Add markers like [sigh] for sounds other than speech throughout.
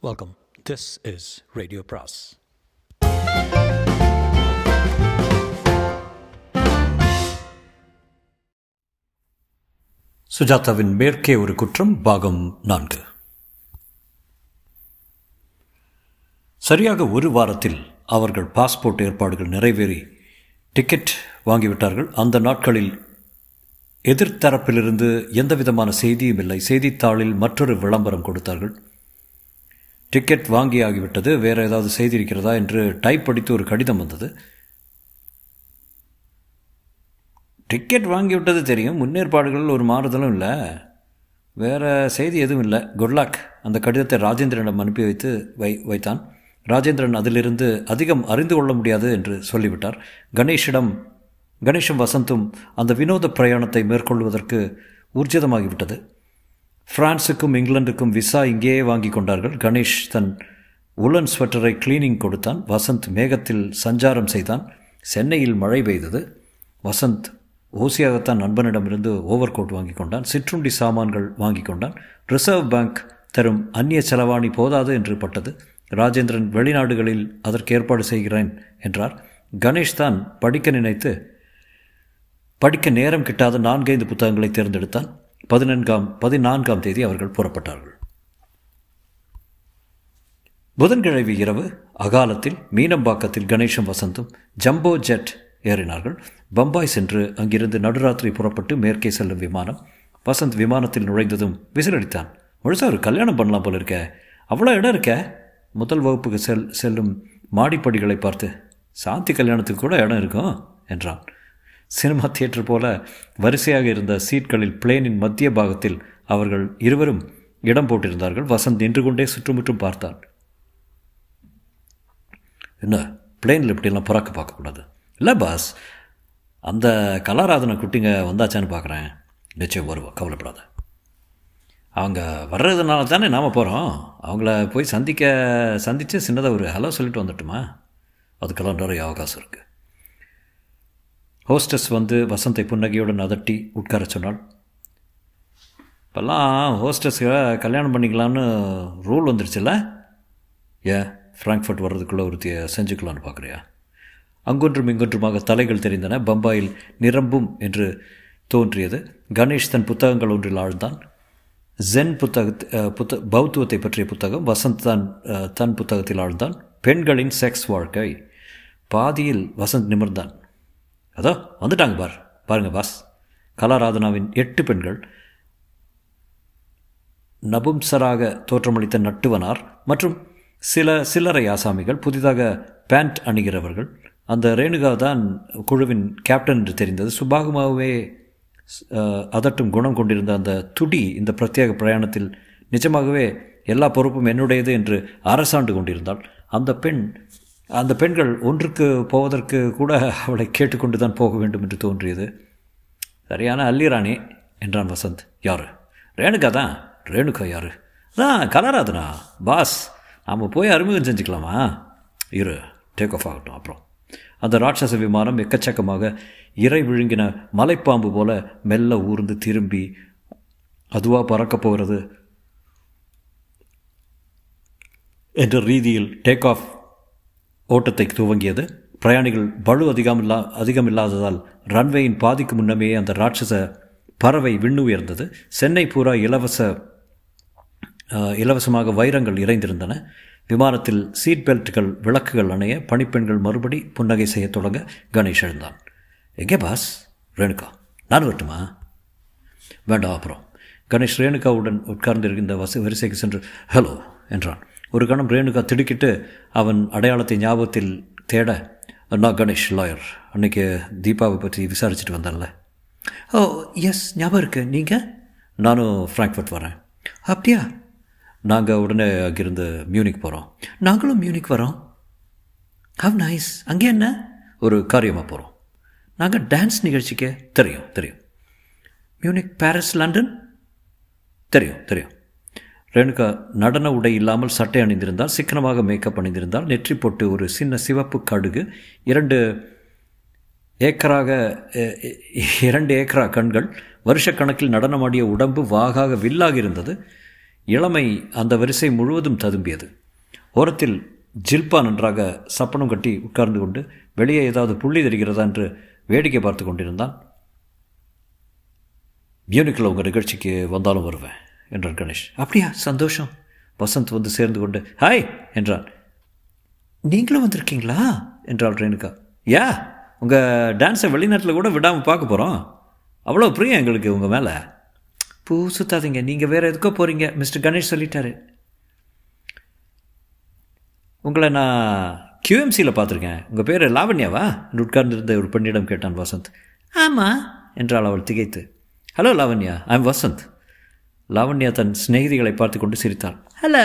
Welcome this is radio பிராஸ் சுஜாதாவின் மேற்கே ஒரு குற்றம் பாகம் நான்கு. சரியாக ஒரு வாரத்தில் அவர்கள் பாஸ்போர்ட் ஏற்பாடுகள் நிறைவேறி டிக்கெட் வாங்கிவிட்டார்கள். அந்த நாட்களில் எதிர்த்தரப்பிலிருந்து எந்த விதமான செய்தியும் இல்லை. செய்தித்தாளில் மற்றொரு விளம்பரம் கொடுத்தார்கள். டிக்கெட் வாங்கி ஆகிவிட்டது வேறு ஏதாவது செய்தி இருக்கிறதா என்று டைப் அடித்து ஒரு கடிதம் வந்தது. டிக்கெட் வாங்கிவிட்டது தெரியும். முன்னேற்பாடுகள் ஒரு மாறுதலும் இல்லை. வேறு செய்தி எதுவும் இல்லை. குட்லாக் அந்த கடிதத்தை ராஜேந்திரனிடம் அனுப்பி வைத்து வை வைத்தான். ராஜேந்திரன் அதிலிருந்து அதிகம் அறிந்து கொள்ள முடியாது என்று சொல்லிவிட்டார். கணேஷிடம் கணேஷும் வசந்தும் அந்த வினோத பிரயாணத்தை மேற்கொள்வதற்கு ஊர்ஜிதமாகிவிட்டது. பிரான்ஸுக்கும் இங்கிலாந்துக்கும் விசா இங்கேயே வாங்கி கொண்டார்கள். கணேஷ் தன் உலன் ஸ்வெட்டரை கிளீனிங் கொடுத்தான். வசந்த் மேகத்தில் சஞ்சாரம் செய்தான். சென்னையில் மழை பெய்தது. வசந்த் ஓசியாகத்தான் நண்பனிடமிருந்து ஓவர் கோட் வாங்கி கொண்டான். சிற்றுண்டி சாமான்கள் வாங்கி கொண்டான். ரிசர்வ் பேங்க் தரும் அந்நிய செலவாணி போதாது என்று பட்டது. ராஜேந்திரன் வெளிநாடுகளில் அதற்கு ஏற்பாடு செய்கிறேன் என்றார். கணேஷ் தான் படிக்க நினைத்து படிக்க நேரம் கிட்டாத நான்கைந்து புத்தகங்களை தேர்ந்தெடுத்தான். பதினான்காம் பதினான்காம் தேதி அவர்கள் புறப்பட்டார்கள். புதன்கிழமை இரவு அகாலத்தில் மீனம்பாக்கத்தில் கணேஷும் வசந்தும் ஜம்போ ஜெட் ஏறினார்கள். பம்பாய் சென்று அங்கிருந்து நடுராத்திரி புறப்பட்டு மேற்கே செல்லும் விமானம் வசந்த் விமானத்தில் நுழைந்ததும் விசிலடித்தான். முழுசா ஒரு கல்யாணம் பண்ணலாம் போல இருக்க. அவ்வளோ இடம் இருக்க. முதல் வகுப்புக்கு செல் செல்லும் மாடிப்படிகளை பார்த்து சாந்தி கல்யாணத்துக்கு கூட இடம் இருக்கும்? என்றான். சினிமா தியேட்டர் போல வரிசையாக இருந்த சீட்களில் பிளேனின் மத்திய பாகத்தில் அவர்கள் இருவரும் இடம் போட்டிருந்தார்கள். வசந்த் நின்று கொண்டே சுற்றுமுற்றும் பார்த்தான். என்ன? பிளேனில் இப்படியெல்லாம் புறாக்க பார்க்கக்கூடாது. இல்லை பாஸ். அந்த கலாராதனை குட்டிங்க வந்தாச்சான்னு பார்க்குறேன். நிச்சயம் வருவோம் கவலைப்படாத. அவங்க வர்றதுனால தானே நாம் போகிறோம் அவங்கள போய் சந்திக்க சந்தித்து சின்னதாக ஒரு ஹலோ சொல்லிட்டு வந்துட்டுமா? அதுக்கெல்லாம் நிறைய அவகாசம் இருக்குது ஹோஸ்டஸ் வந்து வசந்தை புன்னகையுடன் அதட்டி உட்கார சொன்னாள். இப்போல்லாம் ஹோஸ்டஸ்களை கல்யாணம் பண்ணிக்கலான்னு ரூல் வந்துருச்சுல்ல ஏன் ஃப்ராங்க்ஃபர்ட் வர்றதுக்குள்ளே ஒருத்தியை செஞ்சுக்கலான்னு பார்க்குறியா அங்கொன்றும் இங்கொன்றுமாக தலைகள் தெரிந்தன. பம்பாயில் நிரம்பும் என்று தோன்றியது. கணேஷ் தன் புத்தகங்கள் ஒன்றில் ஆழ்ந்தான். ஜென் புத்தக புத்த பௌத்துவத்தை பற்றிய புத்தகம். வசந்த் தான் தன் புத்தகத்தில் ஆழ்ந்தான். பெண்களின் செக்ஸ் வாழ்க்கை. பாதியில் வசந்த் நிமிர்ந்தான். அதோ வந்துட்டாங்க பார். பாருங்கள் பாஸ். கலாராதனாவின் எட்டு பெண்கள். நபும்சராக தோற்றமளித்த நட்டுவனார் மற்றும் சில சில்லறை ஆசாமிகள் புதிதாக பேண்ட் அணிகிறவர்கள். அந்த ரேணுகா தான் குழுவின் கேப்டன் என்று தெரிந்தது. சுபாகுமாவே அதட்டும் குணம் கொண்டிருந்த அந்த துடி இந்த பிரத்யேக பிரயாணத்தில் நிஜமாகவே எல்லா பொறுப்பும் என்னுடையது என்று அரசாண்டு கொண்டிருந்தாள். அந்த பெண் அந்த பெண்கள் ஒன்றுக்கு போவதற்கு கூட அவளை கேட்டுக்கொண்டு தான் போக வேண்டும் என்று தோன்றியது. சரியான அல்லிராணி என்றான் வசந்த். யார்? ரேணுகா தான். ரேணுகா யார்? அதான் கலராதுனா பாஸ். நாம் போய் அறிமுகம் செஞ்சுக்கலாமா? இரு டேக் ஆஃப் ஆகட்டும் அப்புறம். அந்த ராட்சச விமானம் எக்கச்சக்கமாக இறை விழுங்கின மலைப்பாம்பு போல மெல்ல ஊர்ந்து திரும்பி அதுவாக பறக்கப் போகிறது என்ற ரீதியில் டேக் ஆஃப் ஓட்டத்தை துவங்கியது. பிரயாணிகள் பழு அதிகமில்லா அதிகமில்லாததால் ரன்வேயின் பாதிக்கு முன்னமே அந்த ராட்சச பறவை விண்ணு உயர்ந்தது. சென்னை பூரா இலவச இலவசமாக வைரங்கள் இறைந்திருந்தன விமானத்தில் சீட் பெல்ட்டுகள் விளக்குகள் அணைய பணிப்பெண்கள் மறுபடி புன்னகை செய்ய தொடங்க கணேஷ் எழுந்தான். எங்கே பாஸ் ரேணுகா நான் வரட்டுமா? வேண்டாம் அப்புறம். கணேஷ் ரேணுகாவுடன் உட்கார்ந்திருக்கின்ற வச வரிசைக்கு சென்று ஹலோ என்றான். ஒரு கணம் ரேணுகா திடுக்கிட்டு அவன் அடையாளத்தை ஞாபகத்தில் தேட நான் கணேஷ் லாயர் அன்றைக்கி தீபாவை பற்றி விசாரிச்சுட்டு வந்தேன்ல. ஓ எஸ் ஞாபகம் இருக்கு. நீங்கள் நானும் ஃப்ராங்க்ஃபர்ட் வரேன். அப்படியா? நாங்கள் உடனே அங்கிருந்து மியூனிக் போகிறோம் நாங்களும் மியூனிக் வரோம். ஹவ் நைஸ் அங்கே என்ன? ஒரு காரியமாக போகிறோம் நாங்கள் டான்ஸ் நிகழ்ச்சிக்கு. தெரியும் தெரியும். மியூனிக் பாரிஸ் லண்டன் தெரியும் தெரியும். ரேணுகா நடன உடை இல்லாமல் சட்டை அணிந்திருந்தால் சிக்கனமாக மேக்கப் அணிந்திருந்தால் நெற்றி போட்டு ஒரு சின்ன சிவப்பு கடுகு இரண்டு ஏக்கராக இரண்டு ஏக்கரா கண்கள் வருஷக்கணக்கில் நடனமாடிய உடம்பு வாகாக வில்லாக இருந்தது இளமை அந்த வரிசை முழுவதும் ததும்பியது. ஓரத்தில் ஜில்பா நன்றாக சப்பனம் கட்டி உட்கார்ந்து கொண்டு வெளியே ஏதாவது புள்ளி தெரிகிறதா என்று வேடிக்கை பார்த்து கொண்டிருந்தான். மியூனிக்கில் உங்கள் நிகழ்ச்சிக்கு வந்தாலும் வருவேன். என்றான் கணேஷ். அப்படியா? சந்தோஷம். வசந்த் வந்து சேர்ந்து கொண்டு ஹாய்! என்றான். நீங்களும் வந்திருக்கீங்களா? என்றாள் ரேணுகா. யா உங்கள் டான்ஸை வெளிநாட்டில் கூட விடாமல் பார்க்க போகிறோம் அவ்வளோ பிரியம் எங்களுக்கு உங்கள் மேலே. பூ சுத்தாதீங்க. நீங்கள் வேறு எதுக்கோ போகிறீங்க மிஸ்டர் கணேஷ் சொல்லிட்டாரு. உங்களை நான் கியூஎம்சியில் பார்த்துருக்கேன். உங்கள் பேர் லாவண்யாவா? என்று உட்கார்ந்திருந்த ஒரு பெண்ணிடம் கேட்டான் வசந்த். ஆமாம் என்றாள் அவள் திகைத்து. Hello Lavanya I am Vasanth. Lavanya தன் சிநேகிதிகளை பார்த்து கொண்டு சிரித்தாள். ஹலோ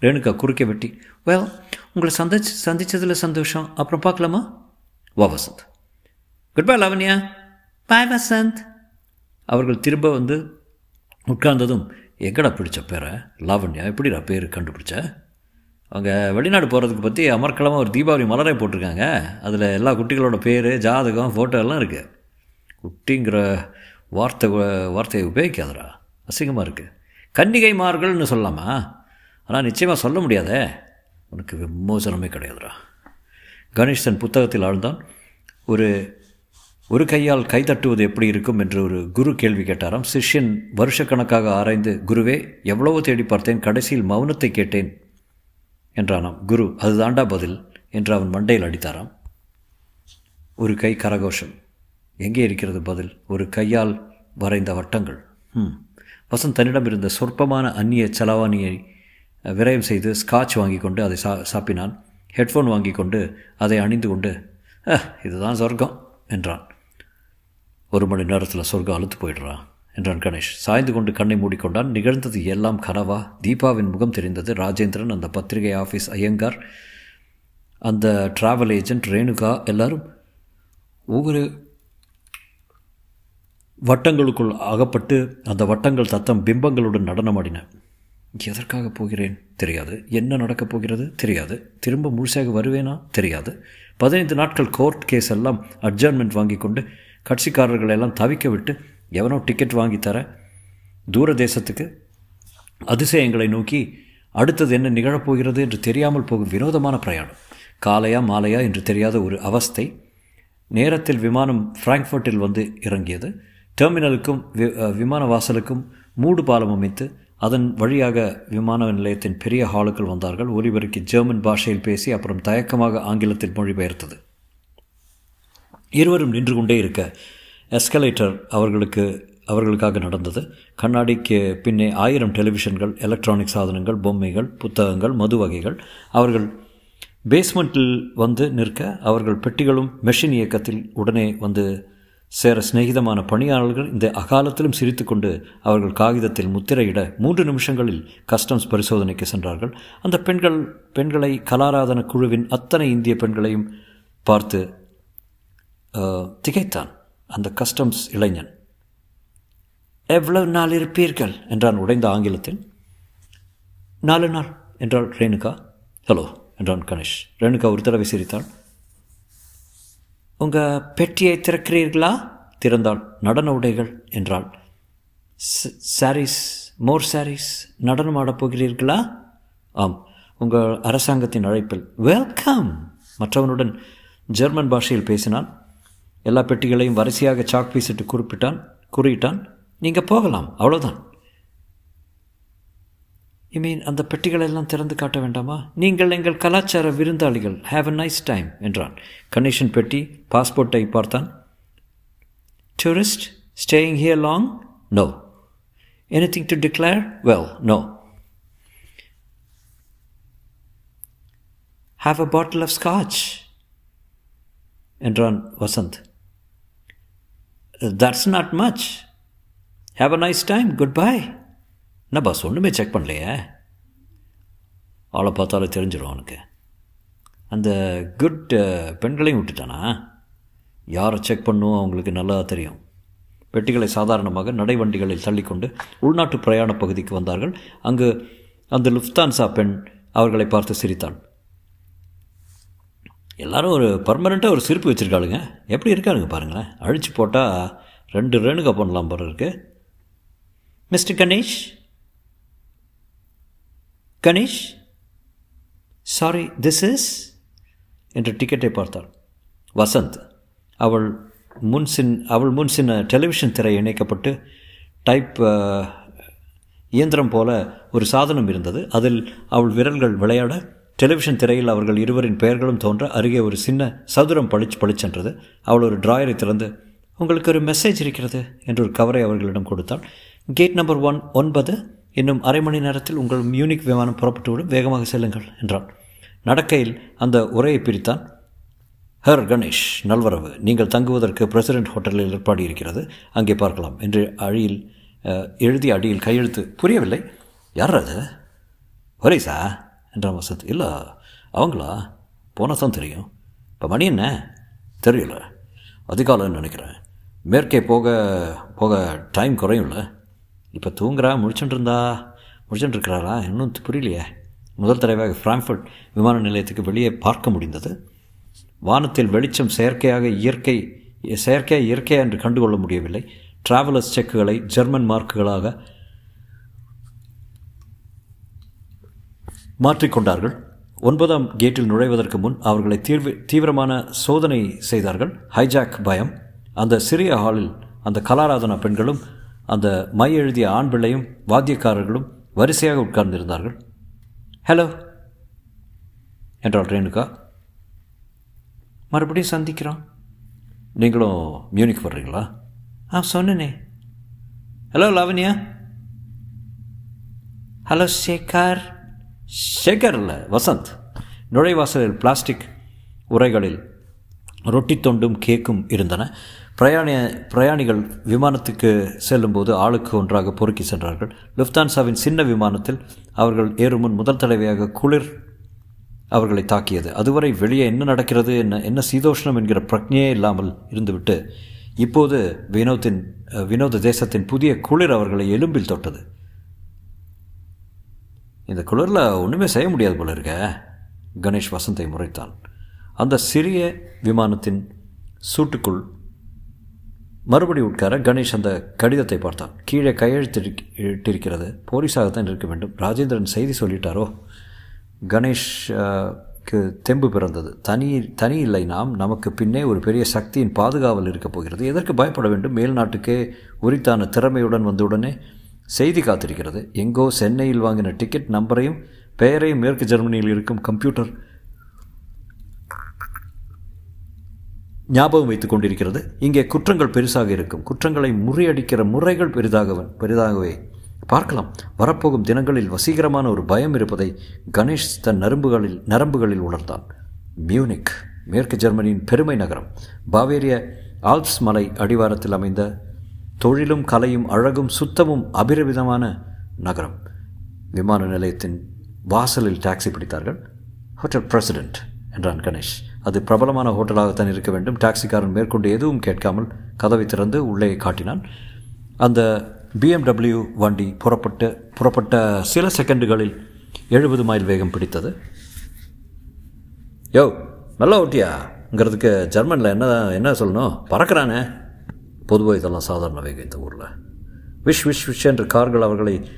ரேணுகா குறுக்கே வெட்டி வெல் உங்களை சந்திச்சு சந்தித்ததில் சந்தோஷம். அப்புறம் பார்க்கலாமா? வா Vasanth. Goodbye Lavanya. Bye Vasanth. அவர்கள் திரும்ப வந்து உட்கார்ந்ததும் எங்கடா பிடிச்ச பேரை? லாவண்யா எப்படிடா பேர் கண்டுபிடிச்ச? அவங்க வெளிநாடு போகிறதுக்கு பற்றி அமர்க்கலமாக ஒரு தீபாவளி மலரை போட்டிருக்காங்க. அதில் எல்லா குட்டிகளோட பேர் ஜாதகம் ஃபோட்டோ எல்லாம் இருக்குது குட்டிங்கிற வார்த்தை வார்த்தையை உபயோகிக்காதடா. அசிங்கமாக இருக்குது கன்னிகைமார்கள்னு சொல்லலாமா? ஆனால் நிச்சயமாக சொல்ல முடியாதே. உனக்கு விமோசனமே கிடையாதுடா. கணேஷ் தன் புத்தகத்தில் ஆழ்ந்தான். ஒரு ஒரு கையால் கை தட்டுவது எப்படி இருக்கும் என்று ஒரு குரு கேள்வி கேட்டாராம். சிஷ்யன் வருஷக்கணக்காக ஆராய்ந்து குருவே எவ்வளவோ தேடி பார்த்தேன் கடைசியில் மௌனத்தை கேட்டேன் என்றானாம். குரு அதுதாண்டா பதில் என்று அவன் மண்டையில் அடித்தாராம். ஒரு கை கரகோஷம். எங்கே இருக்கிறது பதில்? ஒரு கையால் வரைந்த வட்டங்கள். ம் வசந்த் தன்னிடம் இருந்த சொற்பமான அந்நிய செலவாணியை விரயம் செய்து ஸ்காட்ச் வாங்கி கொண்டு அதை சா சாப்பினான். ஹெட்ஃபோன் வாங்கி கொண்டு அதை அணிந்து கொண்டு இதுதான் சொர்க்கம் என்றான். ஒரு மணி நேரத்தில் சொர்க்கம் அழுத்து போயிடுறான் என்றான் கணேஷ். சாய்ந்து கொண்டு கண்ணை மூடிக்கொண்டான். நிகழ்ந்தது எல்லாம் கனவா? தீபாவின் முகம் தெரிந்தது. ராஜேந்திரன் அந்த பத்திரிகை ஆஃபீஸ் ஐயங்கார் அந்த டிராவல் ஏஜென்ட் ரேணுகா எல்லாரும் ஒவ்வொரு வட்டங்களுக்குள் அகப்பட்டு அந்த வட்டங்கள் தத்தம் பிம்பங்களுடன் நடனமாடின. எதற்காக போகிறேன்? தெரியாது. என்ன நடக்கப் போகிறது? தெரியாது. திரும்ப முழுசாக வருவேனா? தெரியாது. பதினைந்து நாட்கள் கோர்ட் கேஸ் எல்லாம் அட்ஜர்ன்மெண்ட் வாங்கி கொண்டு கட்சிக்காரர்களை எல்லாம் தவிக்க விட்டு எவனோ டிக்கெட் வாங்கி தர தூர தேசத்துக்கு அதிசயங்களை நோக்கி அடுத்தது என்ன நிகழப்போகிறது என்று தெரியாமல் போகும் வினோதமான பிரயாணம். காலையா மாலையா என்று தெரியாத ஒரு அவஸ்தை நேரத்தில் விமானம் ஃப்ராங்க்ஃபர்ட்டில் வந்து இறங்கியது. டெர்மினலுக்கும் விமான வாசலுக்கும் மூடு பாலம் அமைத்து அதன் வழியாக விமான நிலையத்தின் பெரிய ஹாலுக்குள் வந்தார்கள். ஒருவருக்கு ஜெர்மன் பாஷையில் பேசி அப்புறம் தயக்கமாக ஆங்கிலத்தில் மொழிபெயர்த்தது. இருவரும் நின்று கொண்டே இருக்க எஸ்கலேட்டர் அவர்களுக்கு அவர்களுக்காக நடந்தது. கண்ணாடிக்கு பின்னே ஆயிரம் டெலிவிஷன்கள் எலக்ட்ரானிக் சாதனங்கள் பொம்மைகள் புத்தகங்கள் மது வகைகள். அவர்கள் பேஸ்மெண்ட்டில் வந்து நிற்க அவர்கள் பெட்டிகளும் மெஷின் இயக்கத்தில் உடனே வந்து சேர சிநேகிதமான பணியாளர்கள் இந்த அகாலத்திலும் சிரித்துக்கொண்டு அவர்கள் காகிதத்தில் முத்திரையிட மூன்று நிமிஷங்களில் கஸ்டம்ஸ் பரிசோதனைக்கு சென்றார்கள். அந்த பெண்கள் பெண்களை கலாராதன குழுவின் அத்தனை இந்திய பெண்களையும் பார்த்து திகைத்தான் அந்த கஸ்டம்ஸ் இளைஞன். எவ்வளவு நாள் இருப்பீர்கள்? என்றான் உடைந்த ஆங்கிலத்தில். நாலு நாள் என்றாள் ரேணுகா. ஹலோ என்றான் கணேஷ். ரேணுகா ஒரு தடவை சிரித்தாள். உங்கள் பெட்டியை திறக்கிறீர்களா? திறந்தாள். நடன உடைகள் என்றாள். சாரீஸ் மோர் சாரீஸ் நடனம் ஆடப் போகிறீர்களா? ஆம். உங்கள் அரசாங்கத்தின் அழைப்பில். வெல்கம் மற்றவனுடன் ஜெர்மன் பாஷையில் பேசினான். எல்லா பெட்டிகளையும் வரிசையாக சாக் பீசிட்டு குறிப்பிட்டான் குறியிட்டான் நீங்கள் போகலாம். அவ்வளோதான் ஐ மீன் அந்த பெட்டிகளை எல்லாம் திறந்து காட்ட வேண்டாமா? நீங்கள் எங்கள் கலாச்சார விருந்தாளிகள். ஹாவ் அ நைஸ் டைம் என்றான். கணேஷன் பெட்டி பாஸ்போர்ட்டை பார்த்தான். Tourist staying here long no anything to declare well no have a bottle of scotch என்றான் Vasanth. That's not much have a nice time goodbye என்ன பாஸ் ஒன்றுமே செக் பண்ணலையே? அவளை பார்த்தாலே தெரிஞ்சிடும் அவனுக்கு. அந்த குட் பெண்களையும் விட்டுட்டானா? யாரை செக் பண்ணும் அவங்களுக்கு நல்லா தெரியும். பெட்டிகளை சாதாரணமாக நடைவண்டிகளில் தள்ளிக்கொண்டு உள்நாட்டு பிரயாண பகுதிக்கு வந்தார்கள். அங்கு அந்த லுஃப்தான்சா பெண் அவர்களை பார்த்து சிரித்தாள். எல்லாரும் ஒரு பர்மனெண்ட்டாக ஒரு சிரிப்பு வச்சுருக்காளுங்க. எப்படி இருக்காருங்க பாருங்களேன். அழிச்சு போட்டால் ரெண்டு ரேணுகா பண்ணலாம் போல இருக்குது mister Ganesh? Ganesh sorry this is என்று டிக்கெட்டை பார்த்தாள். வசந்த் அவள் முன் சின் அவள் முன் சின்ன டெலிவிஷன் திரை இணைக்கப்பட்டு டைப் இயந்திரம் போல ஒரு சாதனம் இருந்தது. அதில் அவள் விரல்கள் விளையாட டெலிவிஷன் திரையில் அவர்கள் இருவரின் பெயர்களும் தோன்ற அருகே ஒரு சின்ன சதுரம் பளிச்சு பளிச்சென்றது அவள் ஒரு டிராயரை திறந்து உங்களுக்கு ஒரு மெசேஜ் இருக்கிறது என்று ஒரு கவரை அவர்களிடம் கொடுத்தாள். கேட் நம்பர் ஒன் ஒன்பது இன்னும் அரை மணி நேரத்தில் உங்கள் மியூனிக் விமானம் புறப்பட்டுவிடும். வேகமாக செல்லுங்கள் என்றான். நடக்கையில் அந்த உரையை பிரித்தான். ஹர் கணேஷ் நல்வரவு. நீங்கள் தங்குவதற்கு பிரசிடென்ட் ஹோட்டலில் ஏற்பாடு இருக்கிறது. அங்கே பார்க்கலாம் என்று அழியில் எழுதிய அடியில் கையெழுத்து. புரியவில்லை. யார் அது? ஒரேசா என்றான் வசந்த். இல்லை அவங்களா? போனால் தான் தெரியும். இப்போ மணி என்ன? தெரியல. அதிகாலம்னு நினைக்கிறேன். மேற்கே போக போக டைம் குறையும்ல. இப்போ தூங்குறா முடிச்சுட்டு இருந்தா முடிச்சுட்டு இன்னும் புரியலையே. முதல் தடவையாக ஃப்ராங்க்ஃபர்ட் விமான நிலையத்துக்கு வெளியே பார்க்க முடிந்தது. வானத்தில் வெளிச்சம் செயற்கையாக இயற்கை செயற்கையாக இயற்கையாக என்று கண்டுகொள்ள முடியவில்லை. டிராவலர்ஸ் செக்குகளை ஜெர்மன் மார்க்குகளாக மாற்றிக்கொண்டார்கள். ஒன்பதாம் கேட்டில் நுழைவதற்கு முன் அவர்களை தீர்வு தீவிரமான சோதனை செய்தார்கள். ஹைஜாக் பயம். அந்த சிறிய ஹாலில் அந்த கலாராதனா பெண்களும் அந்த மை எழுதிய ஆண் பிள்ளையும் வாத்தியக்காரர்களும் வரிசையாக உட்கார்ந்திருந்தார்கள். ஹலோ என்றாள் ரேணுகா. மறுபடியும் சந்திக்கிறோம். நீங்களும் மியூனிக் வர்றீங்களா? ஆ சொன்னனே. ஹலோ லாவண்யா. ஹலோ சேகர். சேகர் இல்லை வசந்த். நுழைவாசலில் பிளாஸ்டிக் உரைகளில் ரொட்டி தொண்டும் கேக்கும் இருந்தன. பிரயாணி பிரயாணிகள் விமானத்துக்கு செல்லும்போது ஆளுக்கு ஒன்றாக பொறுக்கி சென்றார்கள். லுஃப்தான்சாவின் சின்ன விமானத்தில் அவர்கள் ஏறும் முன் முதல் தடவையாக குளிர் அவர்களை தாக்கியது. அதுவரை வெளியே என்ன நடக்கிறது என்ன என்ன சீதோஷ்ணம் என்கிற பிரக்ஞையே இல்லாமல் இருந்துவிட்டு இப்போது வினோத்தின் வினோத தேசத்தின் புதிய குளிர் அவர்களை எலும்பில் தொட்டது. இந்த குளிரில் ஒன்றுமே செய்ய முடியாது போல இருக்க கணேஷ் வசந்தை முறைத்தான். அந்த சிறிய விமானத்தின் சூட்டுக்குள் மறுபடி உட்கார கணேஷ் அந்த கடிதத்தை பார்த்தான். கீழே கையெழுத்திட்டிருக்கிறது. போலீஸாகத்தான் இருக்க வேண்டும். ராஜேந்திரன் செய்தி சொல்லிட்டாரோ? கணேஷ்க்கு தெம்பு பிறந்தது. தனி தனி இல்லை நாம். நமக்கு பின்னே ஒரு பெரிய சக்தியின் பாதுகாவல் இருக்கப் போகிறது. எதற்கு பயப்பட வேண்டும்? மேல் நாட்டுக்கே உரித்தான திறமையுடன் வந்தவுடனே செய்தி காத்திருக்கிறது. எங்கோ சென்னையில் வாங்கின டிக்கெட் நம்பரையும் பெயரையும் மேற்கு ஜெர்மனியில் இருக்கும் கம்ப்யூட்டர் ஞாபகம் வைத்துக் கொண்டிருக்கிறது. இங்கே குற்றங்கள் பெருசாக இருக்கும். குற்றங்களை முறியடிக்கிற முறைகள் பெரிதாக பெரிதாகவே. பார்க்கலாம். வரப்போகும் தினங்களில் வசீகரமான ஒரு பயம் இருப்பதை கணேஷ் தன் நரம்புகளில் நரம்புகளில் உணர்ந்தான். மியூனிக் மேற்கு ஜெர்மனியின் பெருமை நகரம். பாவேரிய ஆல்ப்ஸ் மலை அடிவாரத்தில் அமைந்த தொழிலும் கலையும் அழகும் சுத்தமும் அபிரவிதமான நகரம். விமான நிலையத்தின் வாசலில் டாக்ஸி பிடித்தார்கள். ஹோட்டல் பிரசிடென்ட் என்றான் கணேஷ். அது பிரபலமான ஹோட்டலாகத்தான் இருக்க வேண்டும். டாக்ஸிக்காரன் மேற்கொண்டு எதுவும் கேட்காமல் கதவை திறந்து உள்ளே காட்டினான். அந்த பிஎம்டபிள்யூ வண்டி புறப்பட்டு புறப்பட்ட சில செகண்டுகளில் எழுபது மைல் வேகம் பிடித்தது. யோ நல்லா ஓட்டியாங்கிறதுக்கு ஜெர்மனில் என்ன என்ன சொல்லணும்? பறக்கிறானே. பொதுவாக இதெல்லாம் சாதாரண வேகம் இந்த ஊரில். விஷ் விஷ் விஷ் என்ற கார்கள் அவர்களை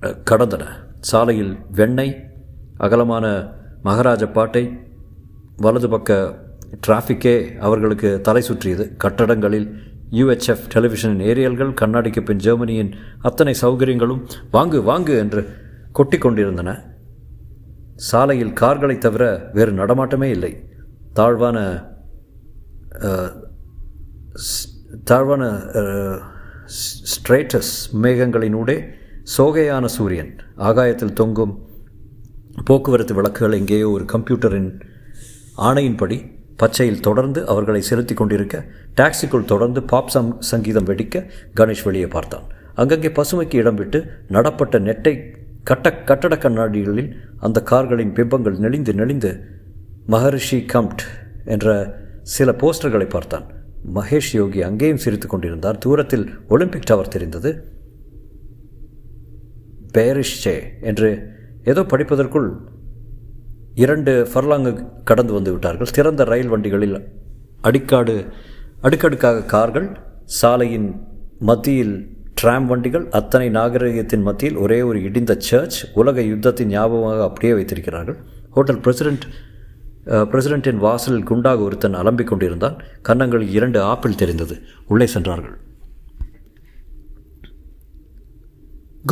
கடந்தன. சாலையில் வெண்ணெய் அகலமான மகாராஜ பாட்டை வலது பக்க டிராஃபிக்கே அவர்களுக்கு தலை சுற்றியது. கட்டடங்களில் யுஎச்எஃப் டெலிவிஷனின் ஏரியல்கள் கண்ணாடிக்கு பின் ஜெர்மனியின் அத்தனை சௌகரியங்களும் வாங்கு வாங்கு என்று கொட்டி கொண்டிருந்தன. சாலையில் கார்களை தவிர வேறு நடமாட்டமே இல்லை. தாழ்வான தாழ்வான ஸ்ட்ரேட்டஸ் மேகங்களினூடே சோகையான சூரியன். ஆகாயத்தில் தொங்கும் போக்குவரத்து விளக்குகள் எங்கேயோ ஒரு கம்ப்யூட்டரின் ஆணையின்படி பச்சையில் தொடர்ந்து அவர்களை செலுத்தி கொண்டிருக்க டாக்ஸிக்குள் தொடர்ந்து பாப் சம் சங்கீதம் வெடிக்க கணேஷ் வெளியே பார்த்தான். அங்கங்கே பசுமைக்கு இடம் விட்டு நடப்பட்ட நெட்டை கட்ட கட்டட கண்ணாடிகளில் அந்த கார்களின் பிம்பங்கள் நெளிந்து நெளிந்து மகரிஷி கம்ட் என்ற சில போஸ்டர்களை பார்த்தான். மகேஷ் யோகி அங்கேயும் சிரித்து கொண்டிருந்தார். தூரத்தில் ஒலிம்பிக் டவர் தெரிந்தது. பேரிஷே என்று ஏதோ படிப்பதற்குள் இரண்டு ஃபர்லாங்கு கடந்து வந்து விட்டார்கள். திறந்த ரயில் வண்டிகளில் அடிக்காடு அடுக்கடுக்காக கார்கள் சாலையின் மத்தியில் ட்ராம் வண்டிகள் அத்தனை நாகரிகத்தின் மத்தியில் ஒரே ஒரு இடிந்த சர்ச் உலக யுத்தத்தின் ஞாபகமாக அப்படியே வைத்திருக்கிறார்கள். ஹோட்டல் பிரசிடென்ட் பிரசிடென்ட்டின் வாசலில் குண்டாக ஒருத்தன் அலம்பிக் கொண்டிருந்தான். கன்னங்களில் இரண்டு ஆப்பிள் தெரிந்தது. உள்ளே சென்றார்கள்.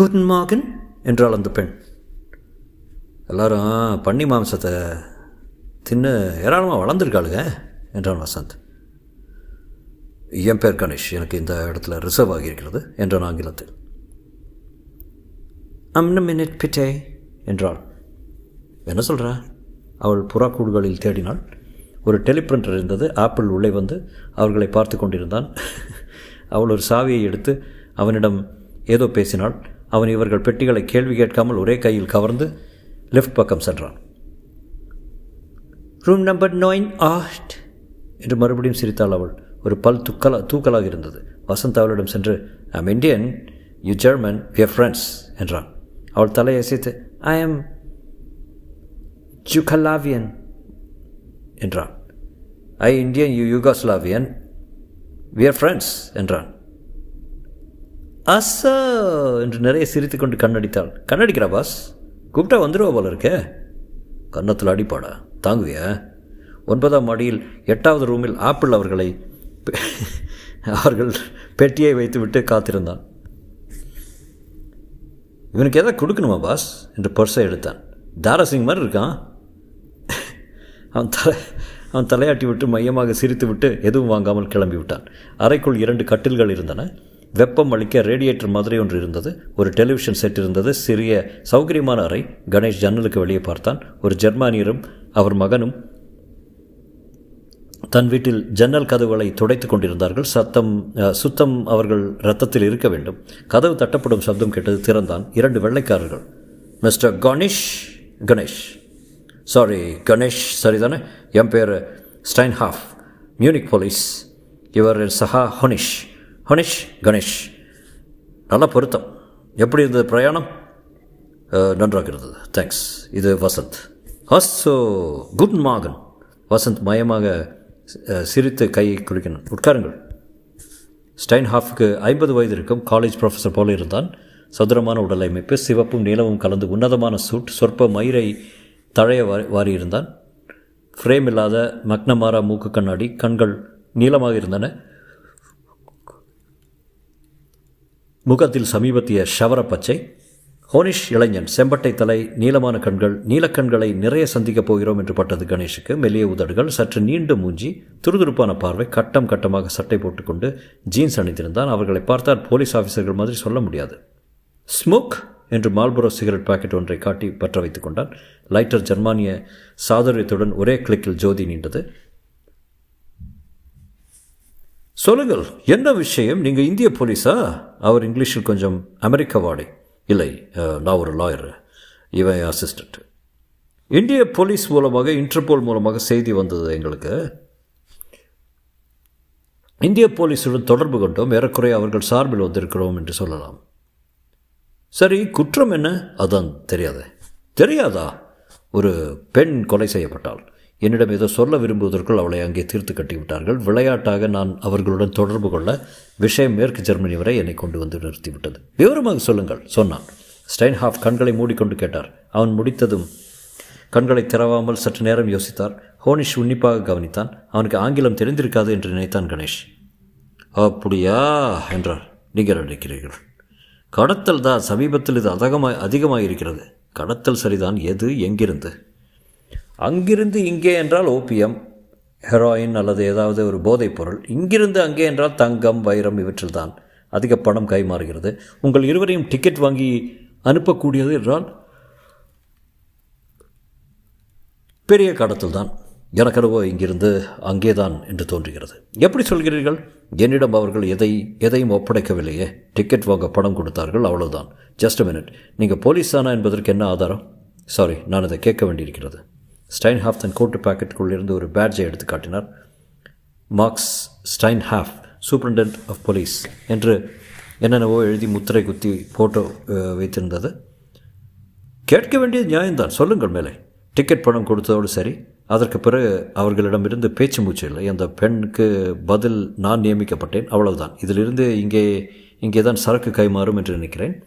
குட்டன் மார்கன் என்றாள் அந்த பெண். எல்லாரும் பன்னி மாம்சத்தை தின்னு ஏராளமாக வளர்ந்துருக்காளுங்க என்றான் வசந்த். என் பேர் கணேஷ். எனக்கு இந்த இடத்துல ரிசர்வ் ஆகியிருக்கிறது என்றான் ஆங்கிலத்தில். அம்ன மினிட் பிட்டே என்றாள். என்ன சொல்கிற அவள் புறாக்கூடுகளில் தேடினாள். ஒரு டெலிபிரிண்டர் இருந்தது. ஆப்பிள் உள்ளே வந்து அவர்களை பார்த்து கொண்டிருந்தான். அவள் ஒரு சாவியை எடுத்து அவனிடம் ஏதோ பேசினாள். அவன் இவர்கள் பெட்டிகளை கேள்வி கேட்காமல் ஒரே கையில் கவர்ந்து லெஃப்ட் பக்கம் சென்றான். ரூம் நம்பர் நைன் ஆஸ்ட் என்று மறுபடியும் சிரித்தாள் அவள். ஒரு பல் துக்கலா தூக்கலாக இருந்தது. வசந்த் அவளிடம் சென்று I'm Indian you German we are friends என்றான். அவள் தலையை அசைத்து ஐ எம் ஜுகலாவியன் என்றான். I Indian you Yugoslavian we are friends என்றான். அசோ என்று நிறைய சிரித்து கொண்டு கண்ணடித்தாள். கண்ணடிக்கிறா பாஸ் கூப்பிட்டா வந்துடுவா போல இருக்கே. கன்னத்தில் அடிப்பாடா. தாங்குவியா? ஒன்பதாம் மாடியில் எட்டாவது ரூமில் ஆப்பிள் அவர்களை அவர்கள் பெட்டியை வைத்துவிட்டு காத்திருந்தான். இவனுக்கு எதாவது கொடுக்கணுமா பாஸ்? என்று பர்ஸை எடுத்தான். தாராசிங் மாதிரி இருக்கான். அவன் தலை அவன் தலையாட்டி விட்டு மையமாக சிரித்து விட்டு எதுவும் வாங்காமல் கிளம்பி விட்டான் அறைக்குள் இரண்டு கட்டில்கள் இருந்தன. வெப்பம் அளிக்க ரேடியேட்டர் மாதிரி ஒன்று இருந்தது. ஒரு டெலிவிஷன் செட் இருந்தது. சிறிய சௌகரியமான அறை. கணேஷ் ஜன்னலுக்கு வெளியே பார்த்தான். ஒரு ஜெர்மானியரும் அவர் மகனும் தன் வீட்டில் ஜன்னல் கதவுகளை துடைத்து கொண்டிருந்தார்கள். சத்தம் சுத்தம் அவர்கள் ரத்தத்தில் இருக்க வேண்டும். கதவு தட்டப்படும் சப்தம் கேட்டது திறந்தான். இரண்டு வெள்ளைக்காரர்கள். மிஸ்டர் கணேஷ் கணேஷ். சாரி கணேஷ் சரிதானே? என் பேர் ஸ்டைன்ஹாஃப் மியூனிக் போலீஸ். இவர் சஹா ஹொனிஷ். ஹனிஷ் கணேஷ். நல்ல பொருத்தம். எப்படி இருந்தது பிரயாணம்? நன்றாக இருந்தது தேங்க்ஸ் இது வசந்த். ஹஸ்ஸோ குட் மாகன் வசந்த் மயமாக சிரித்து கையை குளிக்கணும் உட்காருங்கள். ஸ்டைன்ஹாஃப்க்கு ஐம்பது வயது இருக்கும் காலேஜ் ப்ரொஃபஸர் போல இருந்தான். சதுரமான உடல் அமைப்பு சிவப்பும் நீளமும் கலந்து உன்னதமான சூட் சொற்ப மயிரை தழைய வாரி வாரியிருந்தான் ஃப்ரேம் இல்லாத மக்னமாரா மூக்கு கண்ணாடி கண்கள் நீளமாக இருந்தன. முகத்தில் சமீபத்திய ஷவர பச்சை ஹோனிஷ் இளைஞன் செம்பட்டை தலை நீளமான கண்கள் நீலக்கண்களை நிறைய சந்திக்கப் போகிறோம் என்று பட்டது கணேஷுக்கு. மெல்லிய உதடுகள் சற்று நீண்டு மூஞ்சி துருதுருப்பான பார்வை கட்டம் கட்டமாக சட்டை போட்டுக்கொண்டு ஜீன்ஸ் அணிந்திருந்தான். அவர்களை பார்த்தால் போலீஸ் ஆஃபீஸர்கள் மாதிரி சொல்ல முடியாது. ஸ்மோக் என்று மால்புரோ சிகரெட் பாக்கெட் ஒன்றை காட்டி பற்ற வைத்துக் கொண்டான். லைட்டர் ஜெர்மானிய சாதுரியத்துடன் ஒரே கிளிக்கில் ஜோதி நீண்டது. சொல்லுங்கள் என்ன விஷயம்? நீங்கள் இந்திய போலீஸா? அவர் இங்கிலீஷில் கொஞ்சம் அமெரிக்க வாடை. இல்லை நான் ஒரு லாயர் இவன் அசிஸ்டண்ட் இந்திய போலீஸ் மூலமாக இன்டர்போல் மூலமாக செய்தி வந்தது எங்களுக்கு. இந்திய போலீஸுடன் தொடர்பு கொண்டோம். ஏறக்குறைய அவர்கள் சார்பில் வந்திருக்கிறோம் என்று சொல்லலாம். சரி குற்றம் என்ன? அதான் தெரியாது. தெரியாதா? ஒரு பெண் கொலை செய்யப்பட்டாள். என்னிடம் ஏதோ சொல்ல விரும்புவதற்குள் அவளை அங்கே தீர்த்து கட்டிவிட்டார்கள். விளையாட்டாக நான் அவர்களுடன் தொடர்பு கொள்ள விஷயம் மேற்கு ஜெர்மனி வரை என்னை கொண்டு வந்து நிறுத்திவிட்டது. விவரமாக சொல்லுங்கள் சொன்னான். ஸ்டைன்ஹாஃப் கண்களை மூடிக்கொண்டு கேட்டார். அவன் முடித்ததும் கண்களை திறவாமல் சற்று நேரம் யோசித்தார். ஹோனிஷ் உன்னிப்பாக கவனித்தான். அவனுக்கு ஆங்கிலம் தெரிந்திருக்காது என்று நினைத்தான் கணேஷ். அப்படியா? என்றார். நீங்கள் நினைக்கிறீர்கள். கடத்தல் தான் சமீபத்தில் இது அதிகமாக அதிகமாக இருக்கிறது கடத்தல் சரிதான். எது? எங்கிருந்து? அங்கிருந்து இங்கே என்றால் ஓபியம் ஹெராயின் அல்லது ஏதாவது ஒரு போதைப் பொருள் இங்கிருந்து அங்கே என்றால் தங்கம் வைரம் இவற்றில் தான் அதிக பணம் கைமாறுகிறது. உங்கள் இருவரையும் டிக்கெட் வாங்கி அனுப்பக்கூடியது என்றால் பெரிய கடத்தில் தான் எனக்கனவோ இங்கிருந்து அங்கே தான் என்று தோன்றுகிறது. எப்படி சொல்கிறீர்கள்? என்னிடம் அவர்கள் எதை எதையும் ஒப்படைக்கவில்லையே. டிக்கெட் வாங்க பணம் கொடுத்தார்கள் அவ்வளவுதான். ஜஸ்ட் மினிட் நீங்கள் போலீஸ் தானா என்பதற்கு என்ன ஆதாரம்? சாரி நான் இதை கேட்க வேண்டியிருக்கிறது. ஸ்டைன்ஹாஃப் தன் கோட்டு பாக்கெட்டுக்குள்ளிருந்து ஒரு பேட்ஜை எடுத்து காட்டினார். Marx Steinhoff superintendent of police என்று என்னென்னவோ எழுதி முத்திரை குத்தி ஃபோட்டோ வைத்திருந்தது. கேட்க வேண்டியது நியாயம்தான். சொல்லுங்கள் மேலே. டிக்கெட் பணம் கொடுத்ததோடு சரி. அதற்கு பிறகு அவர்களிடமிருந்து பேச்சு மூச்சு இல்லை. அந்த பெண்ணுக்கு பதில் நான் நியமிக்கப்பட்டேன். அவ்வளவுதான். இதிலிருந்து இங்கே இங்கே தான் சரக்கு கைமாறும் என்று நினைக்கிறேன்.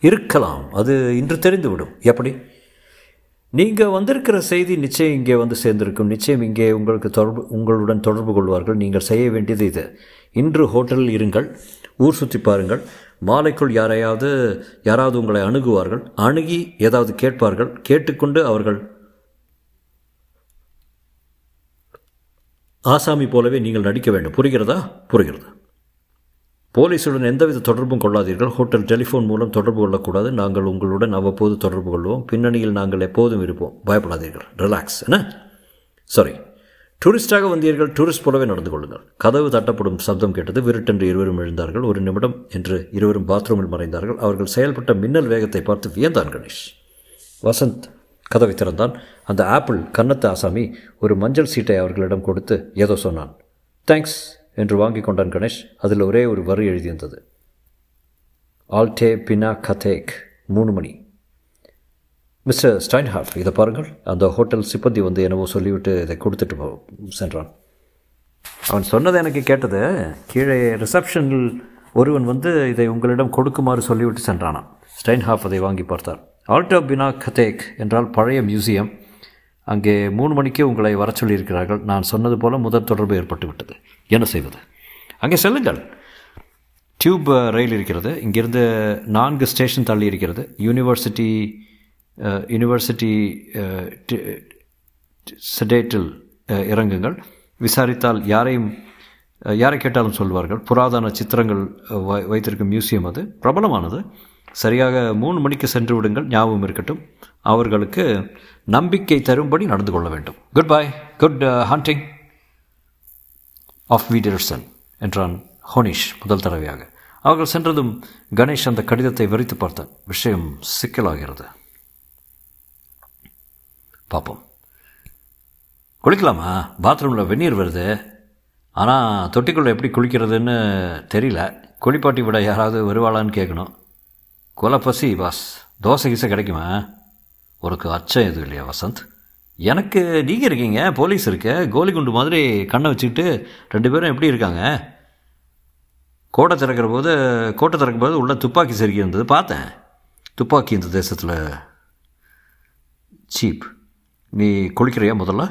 இருக்கலாம். அது இன்று தெரிந்துவிடும். எப்படி? நீங்கள் வந்திருக்கிற செய்தி நிச்சயம் இங்கே வந்து சேர்ந்திருக்கும். நிச்சயம் இங்கே உங்களுக்கு தொடர்பு உங்களுடன் தொடர்பு கொள்வார்கள். நீங்கள் செய்ய வேண்டியது இது. இன்று ஹோட்டலில் இருங்கள். ஊர் சுற்றி பாருங்கள். மாலைக்குள் யாரையாவது யாராவது உங்களை அணுகுவார்கள். அணுகி ஏதாவது கேட்பார்கள். கேட்டுக்கொண்டு அவர்கள் ஆசாமி போலவே நீங்கள் நடிக்க வேண்டும். புரிகிறதா? புரிகிறது. போலீஸுடன் எந்தவித தொடர்பும் கொள்ளாதீர்கள். ஹோட்டல் டெலிஃபோன் மூலம் தொடர்பு கொள்ளக்கூடாது. நாங்கள் உங்களுடன் அவ்வப்போது தொடர்பு கொள்வோம். பின்னணியில் நாங்கள் எப்போதும் இருப்போம். பயப்படாதீர்கள். ரிலாக்ஸ் என்ன? சாரி டூரிஸ்டாக வந்தீர்கள். டூரிஸ்ட் போலவே நடந்து கொள்ளுங்கள். கதவு தட்டப்படும் சப்தம் கேட்டது. விருட்டென்று இருவரும் எழுந்தார்கள். ஒரு நிமிடம் என்று இருவரும் பாத்ரூமில் மறைந்தார்கள். அவர்கள் செயல்பட்ட மின்னல் வேகத்தை பார்த்து வியந்தான் கணேஷ். வசந்த் கதவை திறந்தான். அந்த ஆப்பிள் கன்னத்து ஆசாமி ஒரு மஞ்சள் சீட்டை அவர்களிடம் கொடுத்து ஏதோ சொன்னான். தேங்க்ஸ் என்று வாங்கி கொண்டான் கணேஷ். அதில் ஒரே ஒரு வரி எழுதியிருந்தது. ஆல்டே பினா கதேக். மூணு மணி. மிஸ்டர் ஸ்டைன்ஹாஃப் இதை பாருங்கள். அந்த ஹோட்டல் சிப்பந்தி வந்து என்னவோ சொல்லிவிட்டு இதை கொடுத்துட்டு போ சென்றான். அவன் சொன்னது எனக்கு கேட்டது கீழே ரிசப்ஷனில் ஒருவன் வந்து இதை உங்களிடம் கொடுக்குமாறு சொல்லிவிட்டு சென்றானான் ஸ்டைன்ஹாஃப் அதை வாங்கி பார்த்தார். ஆல்டோ பினா கதேக் என்றால் பழைய மியூசியம். அங்கே மூணு மணிக்கே உங்களை வர சொல்லியிருக்கிறார்கள். நான் சொன்னது போல முதல் தொடர்பு ஏற்பட்டு விட்டது என்ன செய்வது? அங்கே செல்லுங்கள். டியூப் ரயில் இருக்கிறது. இங்கிருந்து நான்கு ஸ்டேஷன் தள்ளி இருக்கிறது. University university செடேட்டில் இறங்குங்கள். விசாரித்தால் யாரையும் யாரை கேட்டாலும் சொல்வார்கள். புராதன சித்திரங்கள் வை வைத்திருக்கும் மியூசியம் அது. பிரபலமானது. சரியாக மூணு மணிக்கு சென்று விடுங்கள். ஞாபகம் இருக்கட்டும். அவர்களுக்கு நம்பிக்கை தரும்படி நடந்து கொள்ள வேண்டும். Good bye good hunting of வீடர்சன் என்றான் ஹோனிஷ் முதல் தடவையாக. அவர்கள் சென்றதும் கணேஷ் அந்த கடிதத்தை விரித்து பார்த்தான். விஷயம் சிக்கலாகிறது. பார்ப்போம். குளிக்கலாமா? பாத்ரூமில் வெந்நீர் வருது. ஆனால் தொட்டிக்குள்ளே எப்படி குளிக்கிறதுன்னு தெரியல. குளிப்பாட்டி விட யாராவது வருவாளான்னு கேட்கணும் கொலை பசி பாஸ். தோசை கிசை கிடைக்குமா? உனக்கு அச்சம் எதுவும் இல்லையா வசந்த்? எனக்கு நீங்கள் இருக்கீங்க போலீஸ் இருக்க. கோலி குண்டு மாதிரி கண்ணை வச்சுக்கிட்டு ரெண்டு பேரும் எப்படி இருக்காங்க? கோட்டை திறக்கிற போது கோட்டை திறக்கும் போது உள்ள துப்பாக்கி செருக்கி இருந்தது பார்த்தேன். துப்பாக்கி இந்த தேசத்தில். சீப் நீ குளிக்கிறியா முதல்ல?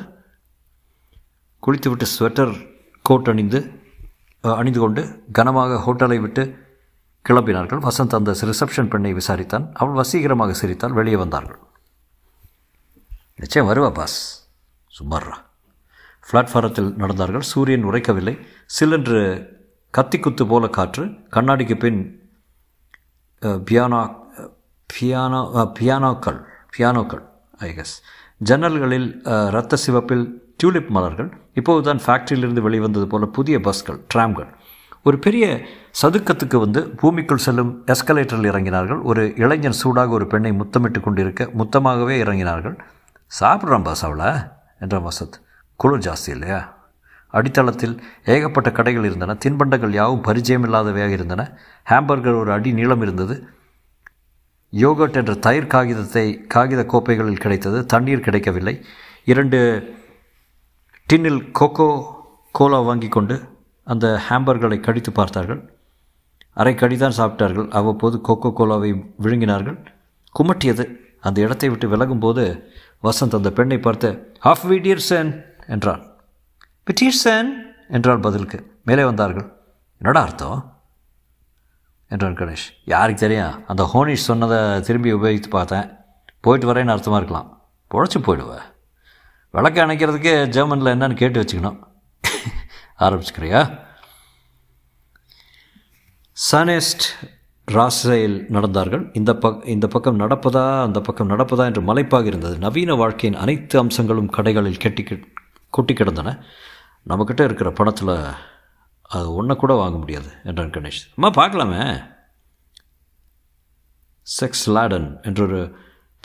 குளித்து விட்டு ஸ்வெட்டர் கோட் அணிந்து அணிந்து கொண்டு கனமாக ஹோட்டலை விட்டு கிளம்பினார்கள். வசந்த் அந்த ரிசப்ஷன் பெண்ணை விசாரித்தான். அவள் வசீகரமாக சிரித்தால் வெளியே வந்தார்கள். நிச்சயம் வருவா பாஸ். சுமர்ரா. பிளாட்ஃபாரத்தில் நடந்தார்கள். சூரியன் உரைக்கவில்லை. சிலென்று கத்திக்குத்து போல காற்று. கண்ணாடிக்கு பின் பியானோ பியானோ பியானோக்கள் பியானோக்கள் ஐ கெஸ் ஜன்னல்களில் இரத்த சிவப்பில் டியூலிப் மலர்கள். இப்போது தான் ஃபேக்ட்ரியிலிருந்து வெளிவந்தது போல புதிய பஸ்கள் ட்ராம்கள் ஒரு பெரிய சதுக்கத்துக்கு வந்து பூமிக்குள் செல்லும் எஸ்கலேட்டரில் இறங்கினார்கள். ஒரு இளைஞன் சூடாக ஒரு பெண்ணை முத்தமிட்டு கொண்டிருக்க முத்தமாகவே இறங்கினார்கள். சாப்பிட்றான் பாஸ் அவளை என்றான் வசத் குளிர் ஜாஸ்தி இல்லையா? அடித்தளத்தில் ஏகப்பட்ட கடைகள் இருந்தன தின்பண்டங்கள் யாவும் பரிச்சயம் இல்லாதவையாக இருந்தன. ஹாம்பர்கர் ஒரு அடி நீளம் இருந்தது. யோகட் என்ற தயிர் காகிதத்தை காகித கோப்பைகளில் கிடைத்தது. தண்ணீர் கிடைக்கவில்லை. இரண்டு டின்னில் கோகோ கோலா வாங்கி கொண்டு அந்த ஹாம்பர்களை கடித்து பார்த்தார்கள். அரை கடிதான் சாப்பிட்டார்கள். அவ்வப்போது கோகோ கோலாவை விழுங்கினார்கள். குமட்டியது அந்த இடத்தை விட்டு விலகும்போது வசந்த் அந்த பெண்ணை பார்த்து ஹாஃப் வீடியர்சன் என்றான் பிட்டீர்சன் என்றால் பதிலுக்கு. மேலே வந்தார்கள். என்னடா அர்த்தம்? என்றான் கணேஷ். யாருக்கு தெரியும்? அந்த ஹோனிஷ் சொன்னதை திரும்பி உபயோகித்து பார்த்தேன். போயிட்டு வரேன்னு அர்த்தமாக இருக்கலாம். பொழைச்சி போயிடுவேன் விளக்க அணைக்கிறதுக்கு ஜெர்மனில் என்னன்னு கேட்டு வச்சுக்கணும். [laughs] ஆரம்பிச்சுக்கிறியா? சனெஸ்ட் ராசையில் நடந்தார்கள். இந்த பக் இந்த பக்கம் நடப்பதா அந்த பக்கம் நடப்பதா என்று மலைப்பாக இருந்தது. நவீன வாழ்க்கையின் அனைத்து அம்சங்களும் கடைகளில் கெட்டி கொட்டி கிடந்தன. நம்மக்கிட்ட இருக்கிற பணத்தில் அது ஒன்றை கூட வாங்க முடியாது என்றான் கணேஷ். அம்மா பார்க்கலாமே. செக்ஸ் லாடன் என்றொரு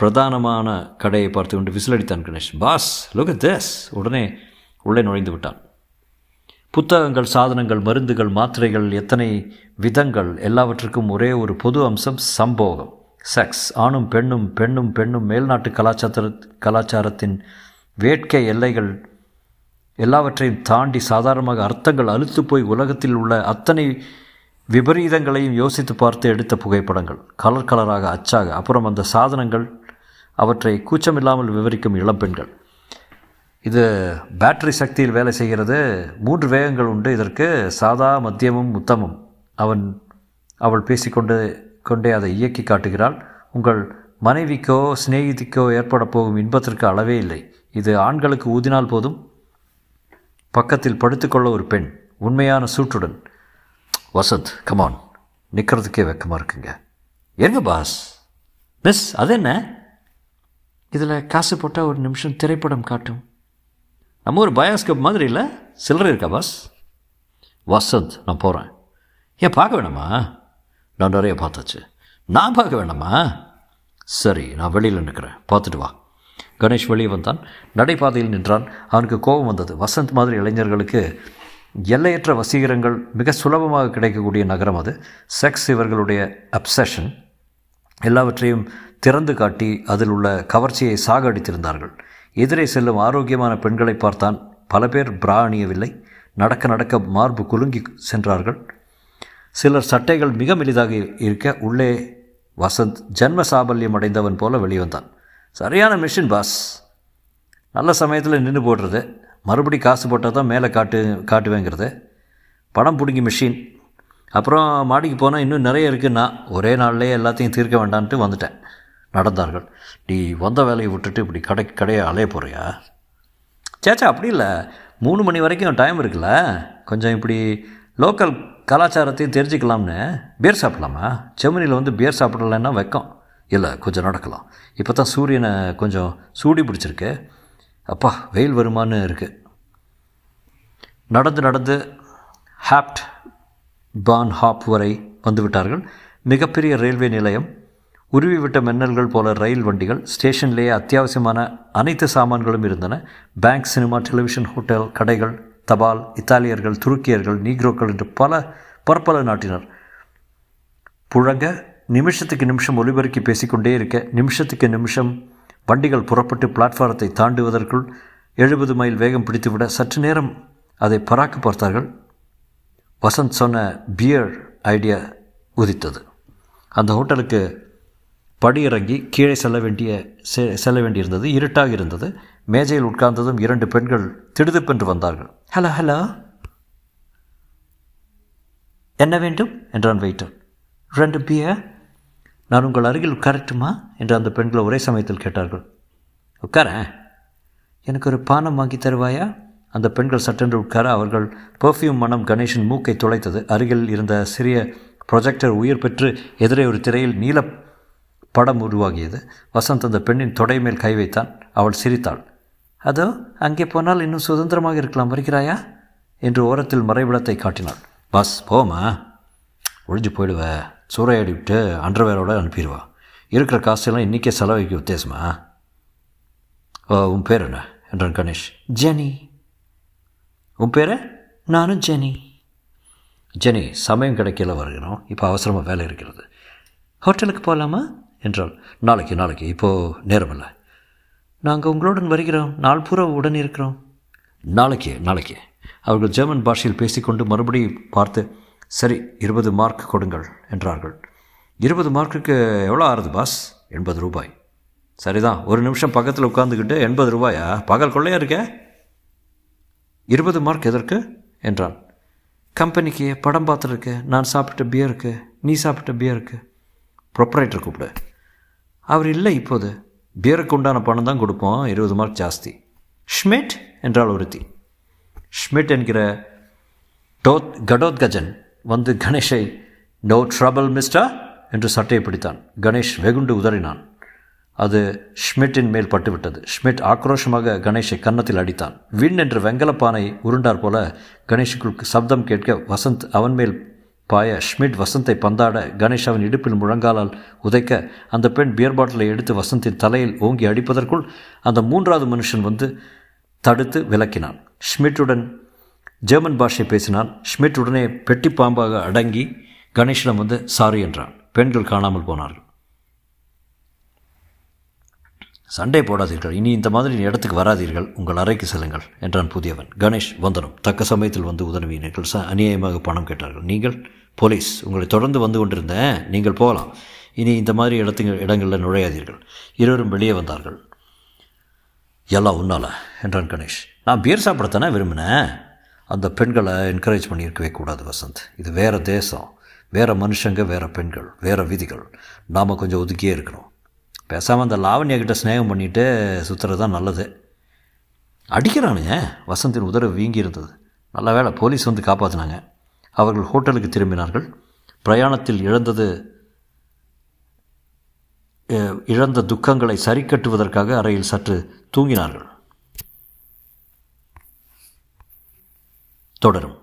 பிரதானமான கடையை பார்த்து கொண்டு விசிலடித்தான் கணேஷ். பாஸ் லுக் திஸ் உடனே உள்ளே நுழைந்து விட்டான். புத்தகங்கள் சாதனங்கள் மருந்துகள் மாத்திரைகள் எத்தனை விதங்கள் எல்லாவற்றுக்கும் ஒரே ஒரு பொது அம்சம் சம்போகம். செக்ஸ் ஆணும் பெண்ணும் பெண்ணும் பெண்ணும் மேல்நாட்டு கலாச்சார கலாச்சாரத்தின் வேட்கை எல்லைகள் எல்லாவற்றையும் தாண்டி சாதாரணமாக அர்த்தங்கள் அழுத்து போய் உலகத்தில் உள்ள அத்தனை விபரீதங்களையும் யோசித்து பார்த்து எடுத்த புகைப்படங்கள். கலர் கலராக அச்சாக. அப்புறம் அந்த சாதனங்கள் அவற்றை கூச்சமில்லாமல் விவரிக்கும் இளம்பெண்கள் இது பேட்டரி சக்தியில் வேலை செய்கிறது. மூன்று வேகங்கள் உண்டு. இதற்கு சாதா மத்தியமும் உத்தமும். அவன் அவள் பேசிக்கொண்டு கொண்டே அதை இயக்கி காட்டுகிறாள். உங்கள் மனைவிக்கோ சிநேகிதிக்கோ ஏற்பட போகும் இன்பத்திற்கு அளவே இல்லை. இது ஆண்களுக்கு ஊதினால் போதும். பக்கத்தில் படுத்துக்கொள்ள ஒரு பெண் உண்மையான சூட்டுடன் வசந்த் கமான் நிற்கிறதுக்கே வெக்கமாக இருக்குங்க. எங்க பாஸ் மிஸ் அது என்ன இதில் காசு போட்டால் ஒரு நிமிஷம் திரைப்படம் காட்டும். நம்ம ஒரு பயோஸ்கோப் மாதிரி இல்லை சில்லறை இருக்கா பாஸ் வசந்த் நான் போகிறேன் ஏன் பார்க்க வேணாமா? நான் நிறைய பார்த்தாச்சு. நான் பார்க்க வேணாமா? சரி நான் வெளியில் நிற்கிறேன் பார்த்துட்டு வா. கணேஷ் வெளியே வந்தான். நடைபாதையில் நின்றான். அவனுக்கு கோபம் வந்தது. வசந்த் மாதிரி இளைஞர்களுக்கு எல்லையற்ற வசீகரங்கள் மிக சுலபமாக கிடைக்கக்கூடிய நகரம் அது. செக்ஸ் இவர்களுடைய அப்சஷன் எல்லாவற்றையும் திறந்து காட்டி அதில் உள்ள கவர்ச்சியை சாகடித்திருந்தார்கள். எதிரே செல்லும் ஆரோக்கியமான பெண்களை பார்த்தான். பல பேர் பிரா அணியவில்லை. நடக்க நடக்க மார்பு குலுங்கி சென்றார்கள். சிலர் சட்டைகள் மிக மெலிதாக இருக்க உள்ளே வசந்த் ஜன்ம சாபல்யம் அடைந்தவன் போல வெளிவந்தான் சரியான மிஷின் பாஸ் நல்ல சமயத்தில் நின்று போடுறது. மறுபடி காசு போட்டால் தான் மேலே காட்டு காட்டுவேங்கிறது. படம் பிடிங்கி மிஷின் அப்புறம் மாடிக்கு போனால் இன்னும் நிறைய இருக்குன்னா ஒரே நாள்லேயே எல்லாத்தையும் தீர்க்க வேண்டான்ட்டு வந்துட்டேன். நடந்தார்கள். நீ வந்த வேலையை விட்டுட்டு இப்படி கடை கடையை அலைய போகிறியா சேச்சா அப்படி இல்லை. மூணு மணி வரைக்கும் டைம் இருக்குல்ல. கொஞ்சம் இப்படி லோக்கல் கலாச்சாரத்தையும் தெரிஞ்சுக்கலாம்னு. பியர் சாப்பிடலாமா? செம்மனியில் வந்து பியர் சாப்பிடலன்னா வைக்கும். இல்லை கொஞ்சம் நடக்கலாம். இப்போ தான் சூரியனை கொஞ்சம் சூடி பிடிச்சிருக்கு. அப்பா வெயில் வருமானு இருக்குது நடந்து நடந்து ஹாப்ட் பான் ஹாப் வரை வந்துவிட்டார்கள். மிகப்பெரிய ரயில்வே நிலையம் உருவிவிட்ட மின்னல்கள் போல ரயில் வண்டிகள் ஸ்டேஷன்லேயே அத்தியாவசியமான அனைத்து சாமான்களும் இருந்தன. பேங்க் சினிமா டெலிவிஷன் ஹோட்டல் கடைகள் தபால் இத்தாலியர்கள் துருக்கியர்கள் நீக்ரோக்கள் என்று பல பற்பல நாட்டினர். புழங்க நிமிஷத்துக்கு நிமிஷம் ஒலிபெருக்கி பேசிக்கொண்டே இருக்க நிமிஷத்துக்கு நிமிஷம் வண்டிகள் புறப்பட்டு பிளாட்ஃபாரத்தை தாண்டுவதற்குள் எழுபது மைல் வேகம் பிடித்துவிட சற்று நேரம் அதை பராக்கு பார்த்தார்கள். வசந்த் சொன்ன பியர் ஐடியா உதித்தது. அந்த ஹோட்டலுக்கு படியிறங்கி கீழே செல்ல வேண்டிய செல்ல வேண்டியிருந்தது இருட்டாக இருந்தது. மேஜையில் உட்கார்ந்ததும் இரண்டு பெண்கள் திடுதிப்பென்று வந்தார்கள். Hello hello. என்ன வேண்டும்? என்றான் வெயிட்டர். ரெண்டு பியர் நான் உங்கள் அருகில் உட்காரட்டுமா? என்று அந்த பெண்கள் ஒரே சமயத்தில் கேட்டார்கள். உட்கார. எனக்கு ஒரு பானம் வாங்கி தருவாயா? அந்த பெண்கள் சட்டென்று உட்கார அவர்கள் பெர்ஃப்யூம் மனம் கணேஷின் மூக்கை துளைத்தது. அருகில் இருந்த சிறிய ப்ரொஜெக்டர் உயிர் பெற்று எதிரே ஒரு திரையில் நீல படம் உருவாகியது. வசந்த் அந்த பெண்ணின் தொடை மேல் கை வைத்தான். அவள் சிரித்தாள். அதோ அங்கே போனால் இன்னும் சுதந்திரமாக இருக்கலாம் வருகிறாயா? என்று ஓரத்தில் மறைவிடத்தை காட்டினாள். பஸ் போமா ஒழிஞ்சு போயிடுவ. சூறையாடி விட்டு அண்டர்வேரோட அனுப்பிடுவா. இருக்கிற காசெல்லாம் இன்றைக்கே செலவைக்கு உத்தேசமா? ஓ உன் பேர் என்ன? என்றான் கணேஷ். ஜெனி. உன் பேர்? நானும் ஜெனி. ஜெனி சமயம் கிடைக்கல வருகிறோம். இப்போ அவசரமாக வேலை இருக்கிறது. ஹோட்டலுக்கு போகலாமா என்றாள். நாளைக்கு நாளைக்கு. இப்போது நேரமில்லை. நாங்கள் உங்களுடன் வருகிறோம். நாள் பூரா உடன் இருக்கிறோம். நாளைக்கு நாளைக்கு. அவர்கள் ஜெர்மன் பாஷையில் பேசிக்கொண்டு மறுபடியும் பார்த்து சரி இருபது மார்க் கொடுங்கள் என்றார்கள். இருபது மார்க்குக்கு எவ்வளோ ஆறுது பாஸ்? எண்பது ரூபாய். சரிதான். ஒரு நிமிஷம் பக்கத்தில் உட்காந்துக்கிட்டு எண்பது ரூபாயா? பகல் கொள்ளையா இருக்க? இருபது மார்க் எதற்கு? என்றான் கம்பெனிக்கு படம் பார்த்துருக்கு நான் சாப்பிட்ட பியருக்கு நீ சாப்பிட்ட பியருக்கு ப்ரொப்ரைட்டர் கூப்பிடு. அவர் இல்லை இப்போது. பியருக்கு உண்டான பணம் தான் கொடுப்போம். இருபது மார்க் ஜாஸ்தி. ஷ்மிட் என்றால் ஒருத்தி. ஷ்மிட் என்கிற டோத் கடோத்கஜன் வந்து கணேஷை நோ ட்ரபிள் மிஸ்டா என்று சட்டையை பிடித்தான். கணேஷ் வெகுண்டு உதறினான். அது ஷ்மிட்டின் மேல் பட்டுவிட்டது. ஷ்மிட் ஆக்ரோஷமாக கணேஷை கன்னத்தில் அடித்தான். விண் என்ற வெங்கலப்பானை உருண்டார் போல கணேஷுக்குள் சப்தம் கேட்க வசந்த் அவன் மேல் பாய ஷ்மிட் வசந்தை பந்தாட கணேஷ் அவன் இடுப்பில் முழங்காலால் உதைக்க அந்த பெண் பியர் பாட்டிலை எடுத்து வசந்தின் தலையில் ஓங்கி அடிப்பதற்குள் அந்த மூன்றாவது மனுஷன் வந்து தடுத்து விலக்கினான். ஷ்மிட்டுடன் ஜெர்மன் பாஷை பேசினான் ஷ்மிட் உடனே பெட்டி பாம்பாக அடங்கி கணேஷிடம் வந்து சாரி என்றான். பெண்கள் காணாமல் போனார்கள். சண்டை போடாதீர்கள். இனி இந்த மாதிரி இடத்துக்கு வராதீர்கள். உங்கள் அறைக்கு செல்லுங்கள் என்றான் புதியவன். கணேஷ் வந்தனம். தக்க சமயத்தில் வந்து உதவினீர்கள். ச அநியாயமாக பணம் கேட்டார்கள். நீங்கள் போலீஸ் உங்களை தொடர்ந்து வந்து கொண்டிருந்தேன் நீங்கள் போகலாம். இனி இந்த மாதிரி இடத்துங்க இடங்களில் நுழையாதீர்கள். இருவரும் வெளியே வந்தார்கள். எல்லாம் உன்னால என்றான் கணேஷ். நான் பியர் சாப்பிடத்தானே விரும்பினேன் அந்த பெண்களை என்கரேஜ் பண்ணியிருக்கவே கூடாது வசந்த். இது வேறு தேசம். வேறு மனுஷங்க வேறு பெண்கள். வேறு விதிகள். நாம் கொஞ்சம் ஒதுக்கியே இருக்கிறோம் பேசாமல் அந்த லாவண்யா கிட்ட ஸ்நேகம் பண்ணிட்டு சுற்றுறது தான் நல்லது. அடிக்கிறானுங்க. வசந்தின் உதரவு வீங்கி இருந்தது. நல்ல வேளை போலீஸ் வந்து காப்பாற்றினாங்க அவர்கள் ஹோட்டலுக்கு திரும்பினார்கள். பிரயாணத்தில் இழந்தது இழந்த துக்கங்களை சரிக்கட்டுவதற்காக அறையில் சற்று தூங்கினார்கள். தொடரும்.